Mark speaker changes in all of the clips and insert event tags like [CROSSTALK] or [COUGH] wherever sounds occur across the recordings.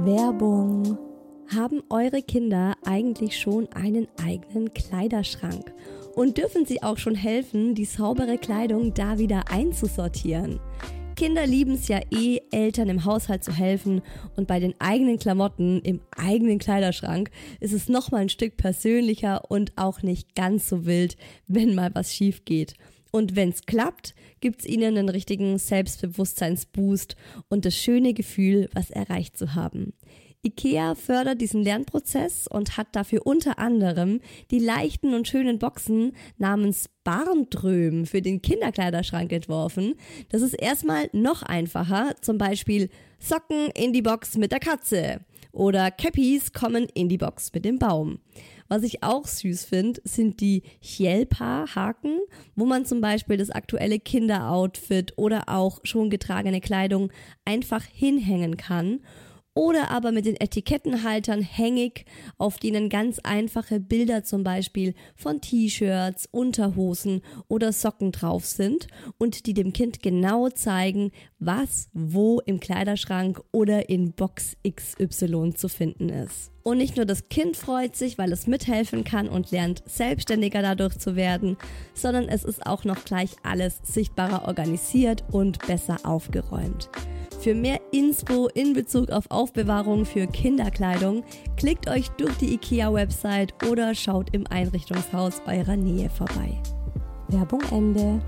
Speaker 1: Werbung. Haben eure Kinder eigentlich schon einen eigenen Kleiderschrank? Und dürfen sie auch schon helfen, die saubere Kleidung da wieder einzusortieren? Kinder lieben es ja eh, Eltern im Haushalt zu helfen und bei den eigenen Klamotten im eigenen Kleiderschrank ist es nochmal ein Stück persönlicher und auch nicht ganz so wild, wenn mal was schief geht. Und wenn's klappt, gibt's ihnen einen richtigen Selbstbewusstseinsboost und das schöne Gefühl, was erreicht zu haben. IKEA fördert diesen Lernprozess und hat dafür unter anderem die leichten und schönen Boxen namens Barndröm für den Kinderkleiderschrank entworfen. Das ist erstmal noch einfacher, zum Beispiel Socken in die Box mit der Katze oder Cappies kommen in die Box mit dem Baum. Was ich auch süß finde, sind die Chelpa-Haken, wo man zum Beispiel das aktuelle Kinderoutfit oder auch schon getragene Kleidung einfach hinhängen kann oder aber mit den Etikettenhaltern hängig, auf denen ganz einfache Bilder zum Beispiel von T-Shirts, Unterhosen oder Socken drauf sind und die dem Kind genau zeigen, was wo im Kleiderschrank oder in Box XY zu finden ist. Und nicht nur das Kind freut sich, weil es mithelfen kann und lernt selbstständiger dadurch zu werden, sondern es ist auch noch gleich alles sichtbarer organisiert und besser aufgeräumt. Für mehr Inspo in Bezug auf Aufbewahrung für Kinderkleidung klickt euch durch die IKEA-Website oder schaut im Einrichtungshaus eurer Nähe vorbei. Werbung Ende.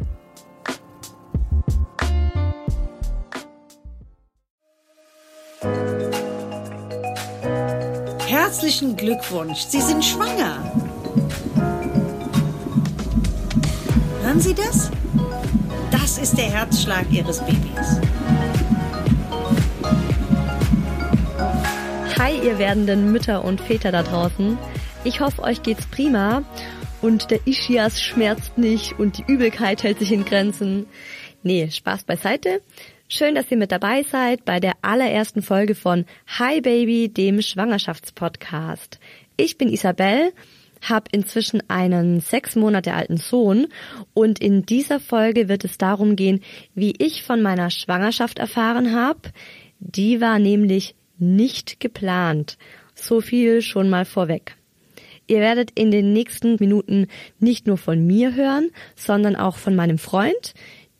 Speaker 2: Herzlichen Glückwunsch, Sie sind schwanger. Hören Sie das? Das ist der Herzschlag Ihres Babys.
Speaker 1: Hi, ihr werdenden Mütter und Väter da draußen. Ich hoffe, euch geht's prima und der Ischias schmerzt nicht und die Übelkeit hält sich in Grenzen. Nee, Spaß beiseite. Schön, dass ihr mit dabei seid bei der allerersten Folge von Hi Baby, dem Schwangerschaftspodcast. Ich bin Isabel, habe inzwischen einen sechs Monate alten Sohn und in dieser Folge wird es darum gehen, wie ich von meiner Schwangerschaft erfahren habe. Die war nämlich nicht geplant. So viel schon mal vorweg. Ihr werdet in den nächsten Minuten nicht nur von mir hören, sondern auch von meinem Freund,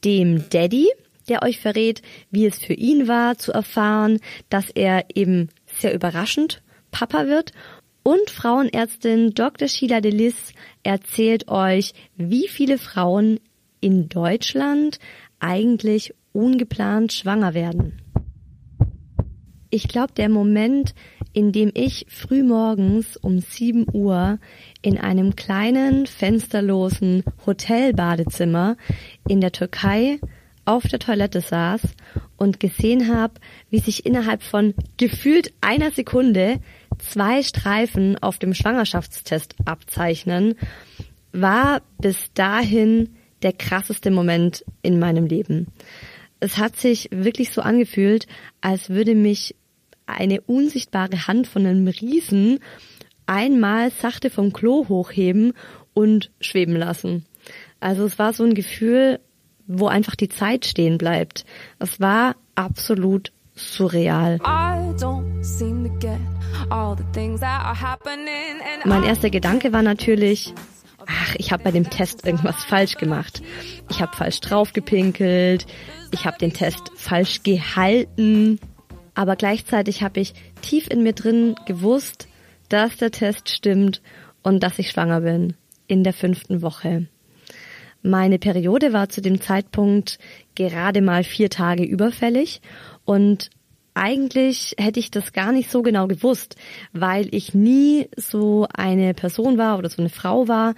Speaker 1: dem Daddy, der euch verrät, wie es für ihn war zu erfahren, dass er eben sehr überraschend Papa wird. Und Frauenärztin Dr. Sheila Delis erzählt euch, wie viele Frauen in Deutschland eigentlich ungeplant schwanger werden. Ich glaube, der Moment, in dem ich frühmorgens um 7 Uhr in einem kleinen, fensterlosen Hotelbadezimmer in der Türkei auf der Toilette saß und gesehen habe, wie sich innerhalb von gefühlt einer Sekunde zwei Streifen auf dem Schwangerschaftstest abzeichnen, war bis dahin der krasseste Moment in meinem Leben. Es hat sich wirklich so angefühlt, als würde mich eine unsichtbare Hand von einem Riesen einmal sachte vom Klo hochheben und schweben lassen. Also es war so ein Gefühl, wo einfach die Zeit stehen bleibt. Es war absolut surreal. Mein erster Gedanke war natürlich, ach, ich habe bei dem Test irgendwas falsch gemacht. Ich habe falsch draufgepinkelt, ich habe den Test falsch gehalten aber gleichzeitig habe ich tief in mir drin gewusst, dass der Test stimmt und dass ich schwanger bin in der fünften Woche. Meine Periode war zu dem Zeitpunkt gerade mal vier Tage überfällig und eigentlich hätte ich das gar nicht so genau gewusst, weil ich nie so eine Person war oder so eine Frau war,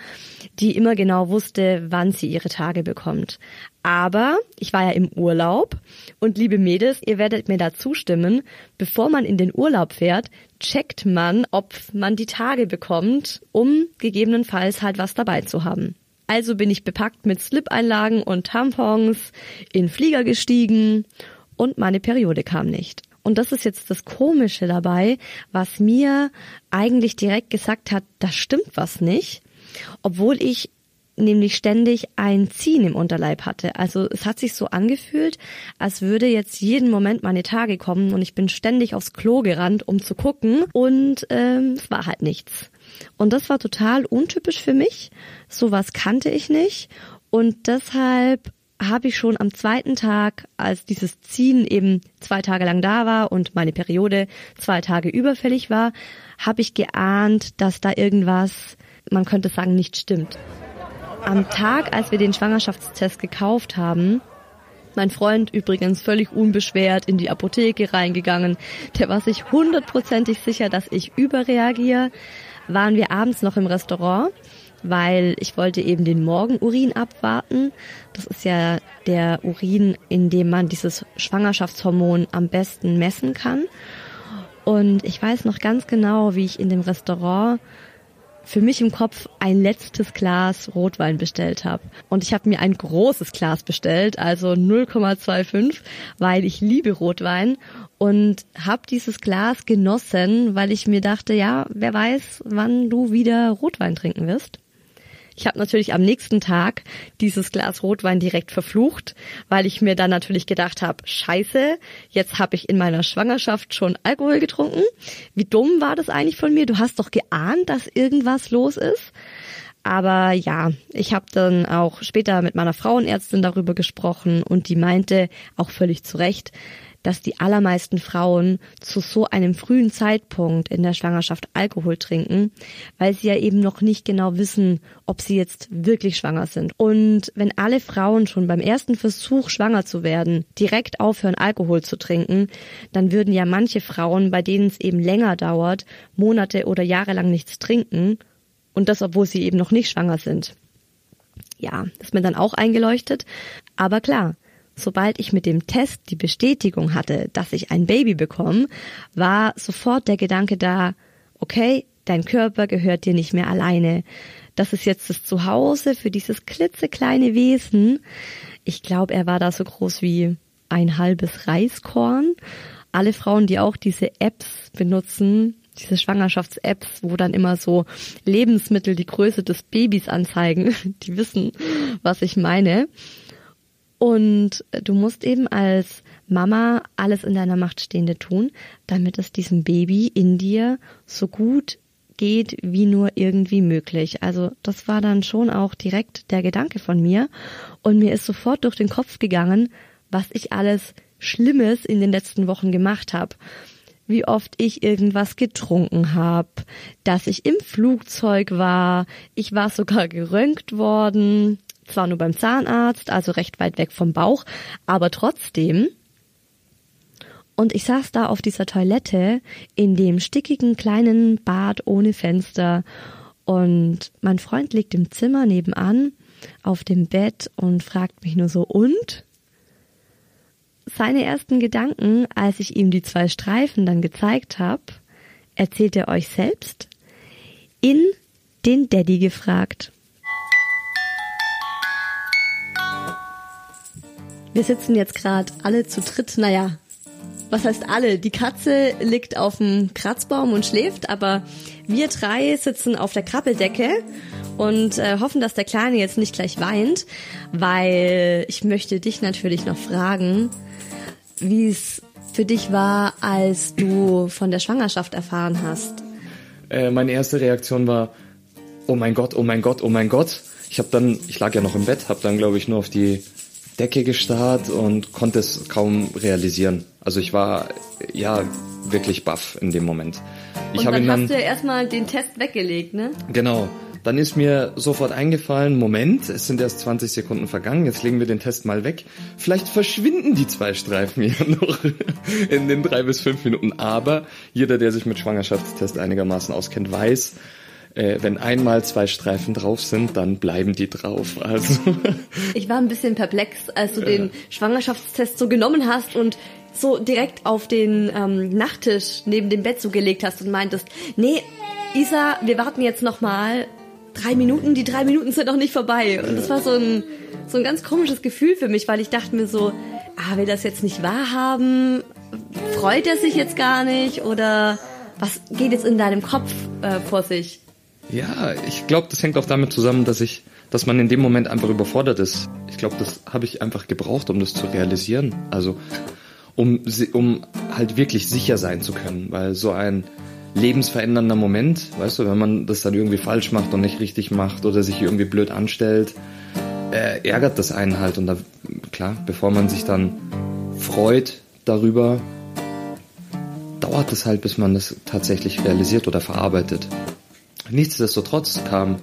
Speaker 1: die immer genau wusste, wann sie ihre Tage bekommt. Aber ich war ja im Urlaub und liebe Mädels, ihr werdet mir da zustimmen, bevor man in den Urlaub fährt, checkt man, ob man die Tage bekommt, um gegebenenfalls halt was dabei zu haben. Also bin ich bepackt mit Slip-Einlagen und Tampons in Flieger gestiegen und meine Periode kam nicht. Und das ist jetzt das Komische dabei, was mir eigentlich direkt gesagt hat, da stimmt was nicht, obwohl ich nämlich ständig ein Ziehen im Unterleib hatte. Also es hat sich so angefühlt, als würde jetzt jeden Moment meine Tage kommen und ich bin ständig aufs Klo gerannt, um zu gucken und ähm, es war halt nichts. Und das war total untypisch für mich. Sowas kannte ich nicht und deshalb habe ich schon am zweiten Tag, als dieses Ziehen eben zwei Tage lang da war und meine Periode zwei Tage überfällig war, habe ich geahnt, dass da irgendwas, man könnte sagen, nicht stimmt. Am Tag, als wir den Schwangerschaftstest gekauft haben, mein Freund übrigens völlig unbeschwert in die Apotheke reingegangen, der war sich hundertprozentig sicher, dass ich überreagiere, waren wir abends noch im Restaurant weil ich wollte eben den Morgenurin abwarten. Das ist ja der Urin, in dem man dieses Schwangerschaftshormon am besten messen kann. Und ich weiß noch ganz genau, wie ich in dem Restaurant für mich im Kopf ein letztes Glas Rotwein bestellt habe. Und ich habe mir ein großes Glas bestellt, also 0,25, weil ich liebe Rotwein und habe dieses Glas genossen, weil ich mir dachte, ja, wer weiß, wann du wieder Rotwein trinken wirst. Ich habe natürlich am nächsten Tag dieses Glas Rotwein direkt verflucht, weil ich mir dann natürlich gedacht habe, scheiße, jetzt habe ich in meiner Schwangerschaft schon Alkohol getrunken. Wie dumm war das eigentlich von mir? Du hast doch geahnt, dass irgendwas los ist. Aber ja, ich habe dann auch später mit meiner Frauenärztin darüber gesprochen und die meinte auch völlig zu Recht, dass die allermeisten Frauen zu so einem frühen Zeitpunkt in der Schwangerschaft Alkohol trinken, weil sie ja eben noch nicht genau wissen, ob sie jetzt wirklich schwanger sind. Und wenn alle Frauen schon beim ersten Versuch schwanger zu werden direkt aufhören, Alkohol zu trinken, dann würden ja manche Frauen, bei denen es eben länger dauert, Monate oder Jahre lang nichts trinken und das, obwohl sie eben noch nicht schwanger sind. Ja, ist mir dann auch eingeleuchtet. Aber klar, Sobald ich mit dem Test die Bestätigung hatte, dass ich ein Baby bekomme, war sofort der Gedanke da, okay, dein Körper gehört dir nicht mehr alleine. Das ist jetzt das Zuhause für dieses klitzekleine Wesen. Ich glaube, er war da so groß wie ein halbes Reiskorn. Alle Frauen, die auch diese Apps benutzen, diese Schwangerschafts-Apps, wo dann immer so Lebensmittel die Größe des Babys anzeigen, [LAUGHS] die wissen, was ich meine. Und du musst eben als Mama alles in deiner Macht Stehende tun, damit es diesem Baby in dir so gut geht wie nur irgendwie möglich. Also das war dann schon auch direkt der Gedanke von mir und mir ist sofort durch den Kopf gegangen, was ich alles Schlimmes in den letzten Wochen gemacht habe. Wie oft ich irgendwas getrunken habe, dass ich im Flugzeug war, ich war sogar geröntgt worden, zwar nur beim Zahnarzt, also recht weit weg vom Bauch, aber trotzdem. Und ich saß da auf dieser Toilette in dem stickigen kleinen Bad ohne Fenster und mein Freund liegt im Zimmer nebenan auf dem Bett und fragt mich nur so und? Seine ersten Gedanken, als ich ihm die zwei Streifen dann gezeigt habe, erzählt er euch selbst in den Daddy gefragt. Wir sitzen jetzt gerade alle zu dritt, naja, was heißt alle? Die Katze liegt auf dem Kratzbaum und schläft, aber wir drei sitzen auf der Krabbeldecke und äh, hoffen, dass der Kleine jetzt nicht gleich weint, weil ich möchte dich natürlich noch fragen, wie es für dich war, als du von der Schwangerschaft erfahren hast.
Speaker 3: Äh, meine erste Reaktion war, oh mein Gott, oh mein Gott, oh mein Gott. Ich habe dann, ich lag ja noch im Bett, habe dann glaube ich nur auf die Decke gestarrt und konnte es kaum realisieren. Also ich war ja wirklich baff in dem Moment.
Speaker 1: Ich und dann, dann hast du ja erstmal den Test weggelegt, ne?
Speaker 3: Genau. Dann ist mir sofort eingefallen, Moment, es sind erst 20 Sekunden vergangen, jetzt legen wir den Test mal weg. Vielleicht verschwinden die zwei Streifen ja [LAUGHS] noch in den drei bis fünf Minuten. Aber jeder, der sich mit Schwangerschaftstest einigermaßen auskennt, weiß, äh, wenn einmal zwei Streifen drauf sind, dann bleiben die drauf. Also [LAUGHS]
Speaker 1: ich war ein bisschen perplex, als du ja. den Schwangerschaftstest so genommen hast und so direkt auf den ähm, Nachttisch neben dem Bett so gelegt hast und meintest, nee, Isa, wir warten jetzt noch mal drei Minuten. Die drei Minuten sind noch nicht vorbei. Und das war so ein so ein ganz komisches Gefühl für mich, weil ich dachte mir so, ah, will das jetzt nicht wahrhaben? Freut er sich jetzt gar nicht oder was geht jetzt in deinem Kopf äh, vor sich?
Speaker 3: Ja, ich glaube, das hängt auch damit zusammen, dass ich dass man in dem Moment einfach überfordert ist. Ich glaube, das habe ich einfach gebraucht, um das zu realisieren. Also um, um halt wirklich sicher sein zu können, weil so ein lebensverändernder Moment, weißt du, wenn man das dann irgendwie falsch macht und nicht richtig macht oder sich irgendwie blöd anstellt, äh, ärgert das einen halt und da, klar, bevor man sich dann freut darüber, dauert es halt, bis man das tatsächlich realisiert oder verarbeitet. Nichtsdestotrotz kam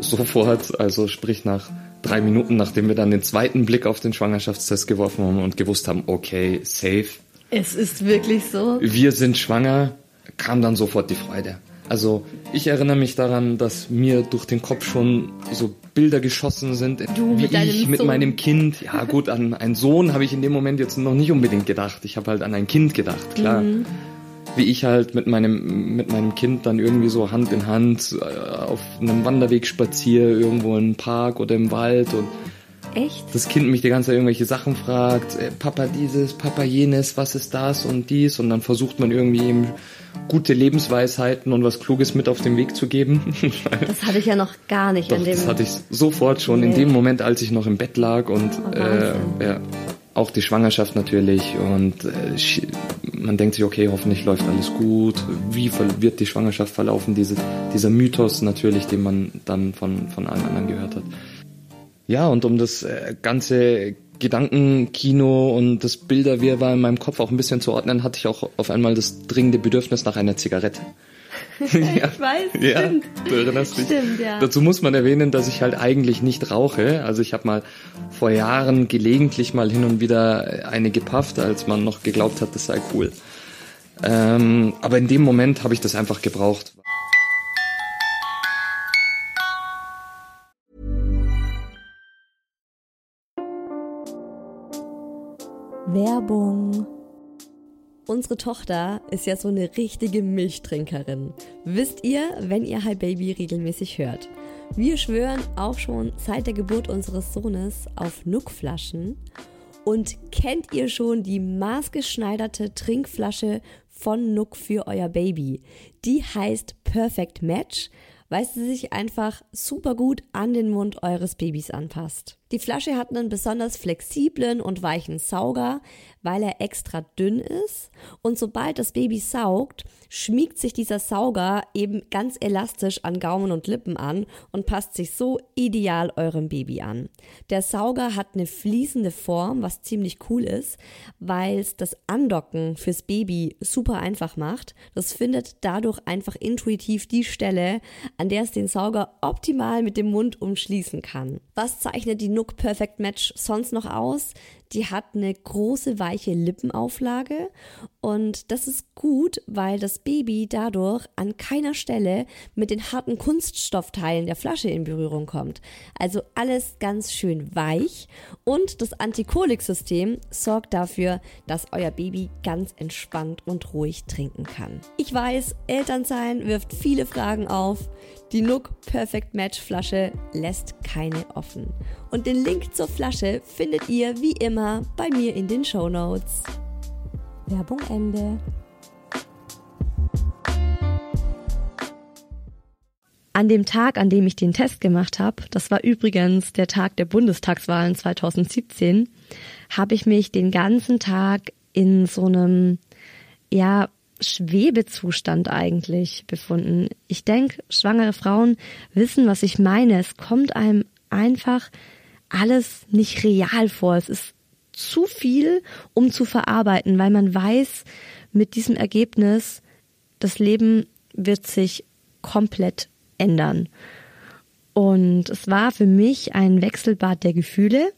Speaker 3: sofort, also sprich nach drei Minuten, nachdem wir dann den zweiten Blick auf den Schwangerschaftstest geworfen haben und gewusst haben, okay, safe.
Speaker 1: Es ist wirklich so.
Speaker 3: Wir sind schwanger, kam dann sofort die Freude. Also ich erinnere mich daran, dass mir durch den Kopf schon so Bilder geschossen sind,
Speaker 1: du
Speaker 3: wie
Speaker 1: mit
Speaker 3: ich mit
Speaker 1: Sohn.
Speaker 3: meinem Kind. Ja gut, an einen Sohn habe ich in dem Moment jetzt noch nicht unbedingt gedacht. Ich habe halt an ein Kind gedacht, klar.
Speaker 1: Mhm.
Speaker 3: Wie ich halt mit meinem mit meinem Kind dann irgendwie so Hand in Hand äh, auf einem Wanderweg spaziere, irgendwo im Park oder im Wald und
Speaker 1: Echt?
Speaker 3: das Kind mich die ganze Zeit irgendwelche Sachen fragt, äh, Papa dieses, Papa jenes, was ist das und dies und dann versucht man irgendwie ihm gute Lebensweisheiten und was Kluges mit auf den Weg zu geben. [LAUGHS]
Speaker 1: Das hatte ich ja noch gar nicht
Speaker 3: Doch,
Speaker 1: in dem.
Speaker 3: das hatte ich sofort schon in
Speaker 1: Nee.
Speaker 3: dem Moment, als ich noch im Bett lag und
Speaker 1: Oh,
Speaker 3: äh, ja, auch die Schwangerschaft natürlich und äh, man denkt sich, okay, hoffentlich läuft alles gut. Wie wird die Schwangerschaft verlaufen? Diese, dieser Mythos natürlich, den man dann von, von allen anderen gehört hat. Ja, und um das äh, ganze Gedankenkino und das Bilderwirrwarr in meinem Kopf auch ein bisschen zu ordnen, hatte ich auch auf einmal das dringende Bedürfnis nach einer Zigarette. [LAUGHS]
Speaker 1: ich weiß,
Speaker 3: Ja,
Speaker 1: stimmt.
Speaker 3: du erinnerst dich.
Speaker 1: Stimmt, ja.
Speaker 3: Dazu muss man erwähnen, dass ich halt eigentlich nicht rauche. Also ich habe mal vor Jahren gelegentlich mal hin und wieder eine gepafft, als man noch geglaubt hat, das sei cool. Ähm, aber in dem Moment habe ich das einfach gebraucht.
Speaker 1: Werbung. Unsere Tochter ist ja so eine richtige Milchtrinkerin. Wisst ihr, wenn ihr Hi Baby regelmäßig hört. Wir schwören auch schon seit der Geburt unseres Sohnes auf Nuckflaschen. Und kennt ihr schon die maßgeschneiderte Trinkflasche von Nuck für euer Baby? Die heißt Perfect Match, weil sie sich einfach super gut an den Mund eures Babys anpasst. Die Flasche hat einen besonders flexiblen und weichen Sauger, weil er extra dünn ist. Und sobald das Baby saugt, schmiegt sich dieser Sauger eben ganz elastisch an Gaumen und Lippen an und passt sich so ideal eurem Baby an. Der Sauger hat eine fließende Form, was ziemlich cool ist, weil es das Andocken fürs Baby super einfach macht. Das findet dadurch einfach intuitiv die Stelle, an der es den Sauger optimal mit dem Mund umschließen kann. Was zeichnet die Nook Perfect Match sonst noch aus? Die hat eine große weiche Lippenauflage und das ist gut, weil das Baby dadurch an keiner Stelle mit den harten Kunststoffteilen der Flasche in Berührung kommt. Also alles ganz schön weich und das Antikolik-System sorgt dafür, dass euer Baby ganz entspannt und ruhig trinken kann. Ich weiß, Elternsein wirft viele Fragen auf. Die Nook Perfect Match Flasche lässt keine offen. Und den Link zur Flasche findet ihr wie immer bei mir in den Show Notes. Werbung Ende. An dem Tag, an dem ich den Test gemacht habe, das war übrigens der Tag der Bundestagswahlen 2017, habe ich mich den ganzen Tag in so einem, ja, Schwebezustand eigentlich befunden. Ich denke, schwangere Frauen wissen, was ich meine. Es kommt einem einfach alles nicht real vor. Es ist zu viel, um zu verarbeiten, weil man weiß, mit diesem Ergebnis, das Leben wird sich komplett ändern. Und es war für mich ein Wechselbad der Gefühle.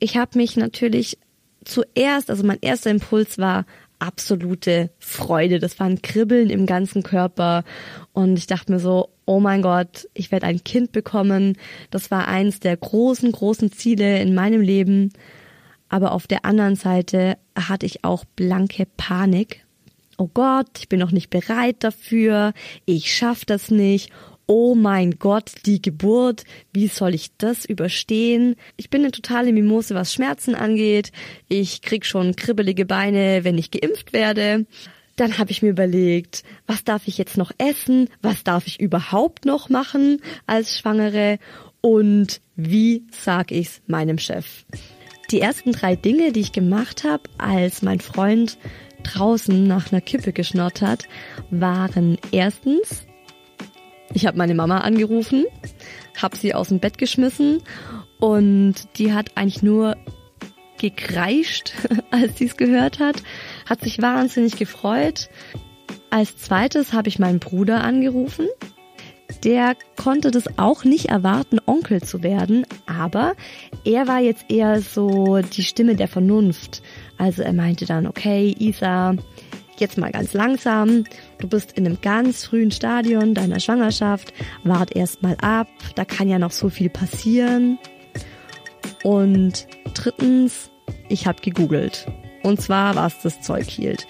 Speaker 1: Ich habe mich natürlich zuerst, also mein erster Impuls war absolute Freude. Das war ein Kribbeln im ganzen Körper. Und ich dachte mir so, oh mein Gott, ich werde ein Kind bekommen. Das war eins der großen, großen Ziele in meinem Leben. Aber auf der anderen Seite hatte ich auch blanke Panik. Oh Gott, ich bin noch nicht bereit dafür. Ich schaff das nicht. Oh mein Gott, die Geburt, wie soll ich das überstehen? Ich bin eine totale Mimose, was Schmerzen angeht. Ich krieg schon kribbelige Beine, wenn ich geimpft werde. Dann habe ich mir überlegt, was darf ich jetzt noch essen? Was darf ich überhaupt noch machen als Schwangere? Und wie sag ich's meinem Chef? Die ersten drei Dinge, die ich gemacht habe, als mein Freund draußen nach einer Kippe geschnurrt hat, waren erstens, ich habe meine Mama angerufen, habe sie aus dem Bett geschmissen und die hat eigentlich nur gekreischt, [LAUGHS] als sie es gehört hat, hat sich wahnsinnig gefreut. Als zweites habe ich meinen Bruder angerufen. Der konnte das auch nicht erwarten, Onkel zu werden, aber er war jetzt eher so die Stimme der Vernunft. Also er meinte dann, okay, Isa, jetzt mal ganz langsam. Du bist in einem ganz frühen Stadion deiner Schwangerschaft. Wart erst mal ab. Da kann ja noch so viel passieren. Und drittens, ich habe gegoogelt. Und zwar, was das Zeug hielt.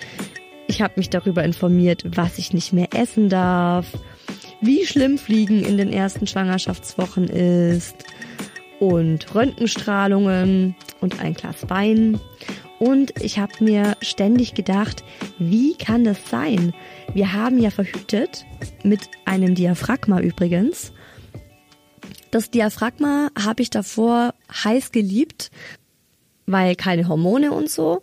Speaker 1: Ich habe mich darüber informiert, was ich nicht mehr essen darf, wie schlimm Fliegen in den ersten Schwangerschaftswochen ist und Röntgenstrahlungen und ein Glas Wein. Und ich habe mir ständig gedacht, wie kann das sein? Wir haben ja verhütet, mit einem Diaphragma übrigens. Das Diaphragma habe ich davor heiß geliebt, weil keine Hormone und so.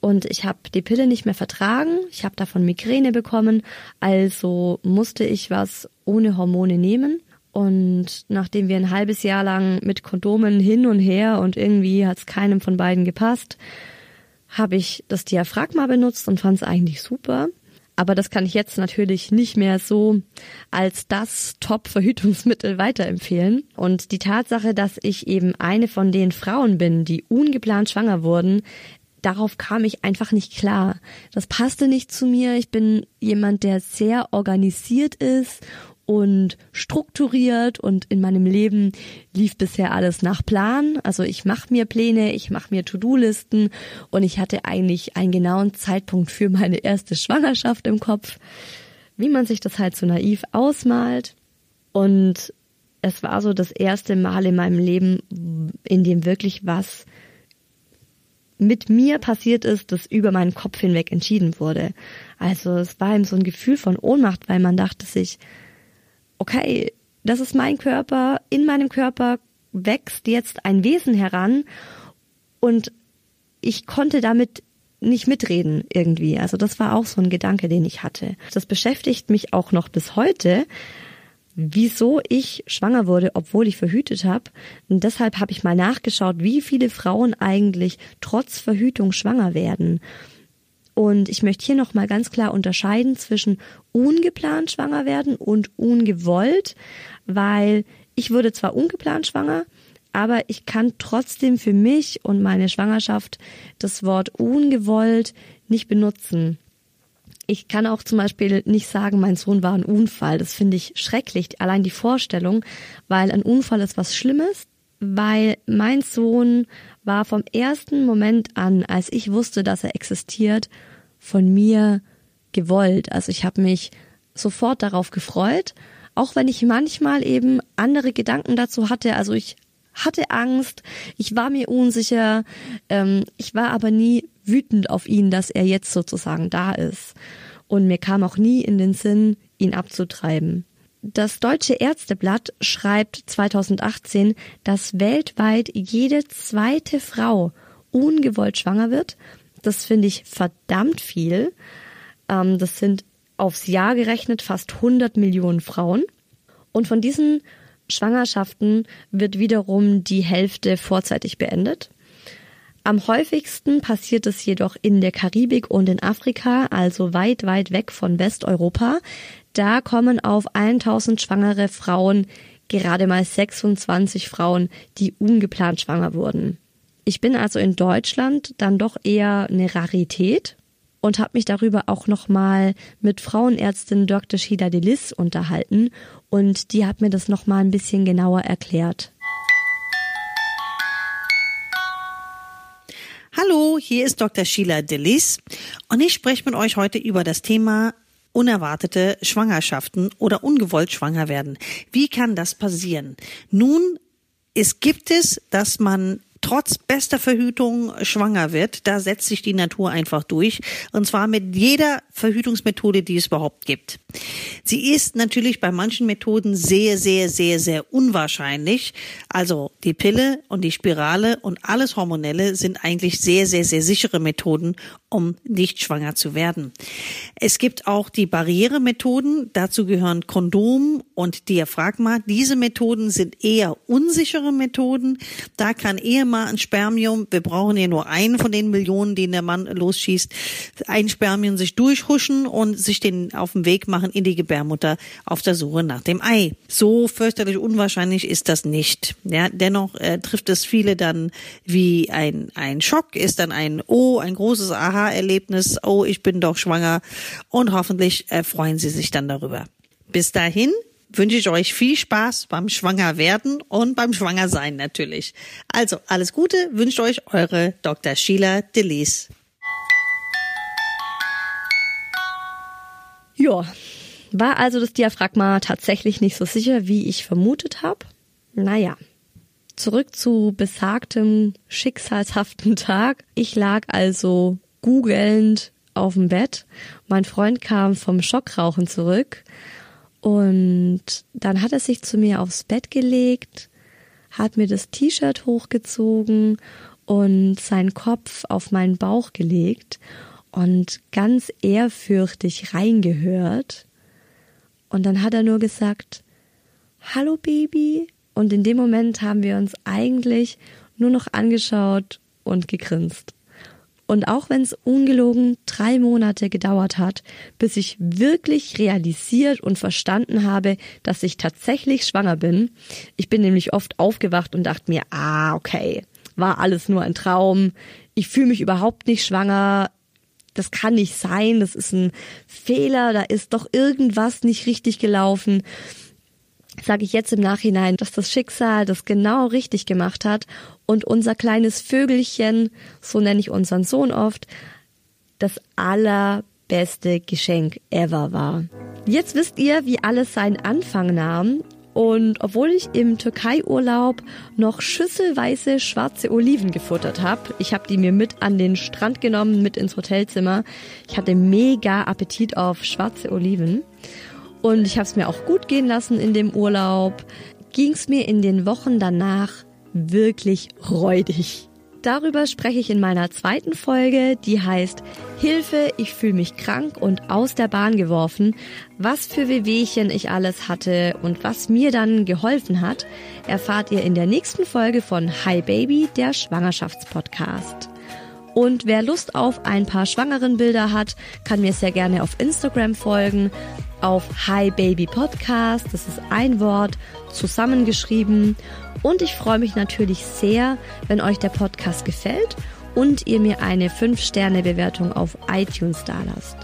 Speaker 1: Und ich habe die Pille nicht mehr vertragen. Ich habe davon Migräne bekommen. Also musste ich was ohne Hormone nehmen. Und nachdem wir ein halbes Jahr lang mit Kondomen hin und her und irgendwie hat es keinem von beiden gepasst, habe ich das Diaphragma benutzt und fand es eigentlich super. Aber das kann ich jetzt natürlich nicht mehr so als das Top-Verhütungsmittel weiterempfehlen. Und die Tatsache, dass ich eben eine von den Frauen bin, die ungeplant schwanger wurden, darauf kam ich einfach nicht klar. Das passte nicht zu mir. Ich bin jemand, der sehr organisiert ist und strukturiert und in meinem Leben lief bisher alles nach Plan. Also ich mache mir Pläne, ich mache mir To-Do-Listen und ich hatte eigentlich einen genauen Zeitpunkt für meine erste Schwangerschaft im Kopf, wie man sich das halt so naiv ausmalt. Und es war so das erste Mal in meinem Leben, in dem wirklich was mit mir passiert ist, das über meinen Kopf hinweg entschieden wurde. Also es war ihm so ein Gefühl von Ohnmacht, weil man dachte sich, okay, das ist mein Körper, in meinem Körper wächst jetzt ein Wesen heran und ich konnte damit nicht mitreden irgendwie. Also das war auch so ein Gedanke, den ich hatte. Das beschäftigt mich auch noch bis heute, wieso ich schwanger wurde, obwohl ich verhütet habe. Und deshalb habe ich mal nachgeschaut, wie viele Frauen eigentlich trotz Verhütung schwanger werden. Und ich möchte hier nochmal ganz klar unterscheiden zwischen ungeplant schwanger werden und ungewollt, weil ich wurde zwar ungeplant schwanger, aber ich kann trotzdem für mich und meine Schwangerschaft das Wort ungewollt nicht benutzen. Ich kann auch zum Beispiel nicht sagen, mein Sohn war ein Unfall. Das finde ich schrecklich, allein die Vorstellung, weil ein Unfall ist was Schlimmes, weil mein Sohn war vom ersten Moment an, als ich wusste, dass er existiert, von mir gewollt. Also ich habe mich sofort darauf gefreut, auch wenn ich manchmal eben andere Gedanken dazu hatte. Also ich hatte Angst, ich war mir unsicher, ähm, ich war aber nie wütend auf ihn, dass er jetzt sozusagen da ist. Und mir kam auch nie in den Sinn, ihn abzutreiben. Das Deutsche Ärzteblatt schreibt 2018, dass weltweit jede zweite Frau ungewollt schwanger wird das finde ich verdammt viel. Ähm, das sind aufs Jahr gerechnet fast 100 Millionen Frauen. Und von diesen Schwangerschaften wird wiederum die Hälfte vorzeitig beendet. Am häufigsten passiert es jedoch in der Karibik und in Afrika, also weit, weit weg von Westeuropa. Da kommen auf 1000 schwangere Frauen gerade mal 26 Frauen, die ungeplant schwanger wurden. Ich bin also in Deutschland dann doch eher eine Rarität und habe mich darüber auch nochmal mit Frauenärztin Dr. Sheila Delis unterhalten und die hat mir das nochmal ein bisschen genauer erklärt.
Speaker 2: Hallo, hier ist Dr. Sheila Delis und ich spreche mit euch heute über das Thema unerwartete Schwangerschaften oder ungewollt schwanger werden. Wie kann das passieren? Nun, es gibt es, dass man trotz bester Verhütung schwanger wird, da setzt sich die Natur einfach durch. Und zwar mit jeder Verhütungsmethode, die es überhaupt gibt. Sie ist natürlich bei manchen Methoden sehr, sehr, sehr, sehr unwahrscheinlich. Also die Pille und die Spirale und alles Hormonelle sind eigentlich sehr, sehr, sehr sichere Methoden, um nicht schwanger zu werden. Es gibt auch die Barrieremethoden. Dazu gehören Kondom und Diaphragma. Diese Methoden sind eher unsichere Methoden. Da kann eher mal ein Spermium, wir brauchen ja nur einen von den Millionen, den der Mann losschießt, ein Spermium sich durchhuschen und sich den auf den Weg machen in die Gebärmutter auf der Suche nach dem Ei. So fürchterlich unwahrscheinlich ist das nicht. Ja, dennoch äh, trifft es viele dann wie ein, ein Schock, ist dann ein Oh, ein großes Aha-Erlebnis. Oh, ich bin doch schwanger. Und hoffentlich äh, freuen sie sich dann darüber. Bis dahin wünsche ich euch viel Spaß beim Schwangerwerden und beim Schwangersein natürlich. Also alles Gute wünscht euch eure Dr. Sheila Delis.
Speaker 1: Ja, war also das Diaphragma tatsächlich nicht so sicher, wie ich vermutet habe? Naja, zurück zu besagtem schicksalshaften [LAUGHS] Tag. Ich lag also googelnd auf dem Bett. Mein Freund kam vom Schockrauchen zurück und dann hat er sich zu mir aufs Bett gelegt, hat mir das T-Shirt hochgezogen und seinen Kopf auf meinen Bauch gelegt und ganz ehrfürchtig reingehört. Und dann hat er nur gesagt, Hallo Baby. Und in dem Moment haben wir uns eigentlich nur noch angeschaut und gegrinst. Und auch wenn es ungelogen drei Monate gedauert hat, bis ich wirklich realisiert und verstanden habe, dass ich tatsächlich schwanger bin. Ich bin nämlich oft aufgewacht und dachte mir, ah, okay, war alles nur ein Traum. Ich fühle mich überhaupt nicht schwanger. Das kann nicht sein. Das ist ein Fehler. Da ist doch irgendwas nicht richtig gelaufen sage ich jetzt im Nachhinein, dass das Schicksal das genau richtig gemacht hat und unser kleines Vögelchen, so nenne ich unseren Sohn oft, das allerbeste Geschenk ever war. Jetzt wisst ihr, wie alles seinen Anfang nahm und obwohl ich im Türkei-Urlaub noch schüsselweise schwarze Oliven gefuttert habe, ich habe die mir mit an den Strand genommen, mit ins Hotelzimmer. Ich hatte mega Appetit auf schwarze Oliven. Und ich habe es mir auch gut gehen lassen in dem Urlaub. Ging es mir in den Wochen danach wirklich räudig. Darüber spreche ich in meiner zweiten Folge, die heißt Hilfe, ich fühle mich krank und aus der Bahn geworfen. Was für Wehwehchen ich alles hatte und was mir dann geholfen hat, erfahrt ihr in der nächsten Folge von Hi Baby, der Schwangerschaftspodcast. Und wer Lust auf ein paar schwangeren Bilder hat, kann mir sehr gerne auf Instagram folgen auf Hi Baby Podcast. Das ist ein Wort zusammengeschrieben. Und ich freue mich natürlich sehr, wenn euch der Podcast gefällt und ihr mir eine 5-Sterne-Bewertung auf iTunes dalasst.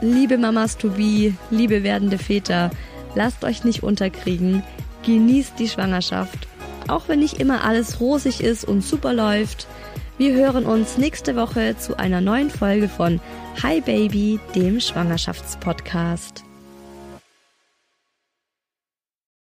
Speaker 1: Liebe Mamas to be, liebe werdende Väter, lasst euch nicht unterkriegen. Genießt die Schwangerschaft. Auch wenn nicht immer alles rosig ist und super läuft. Wir hören uns nächste Woche zu einer neuen Folge von Hi Baby, dem Schwangerschaftspodcast.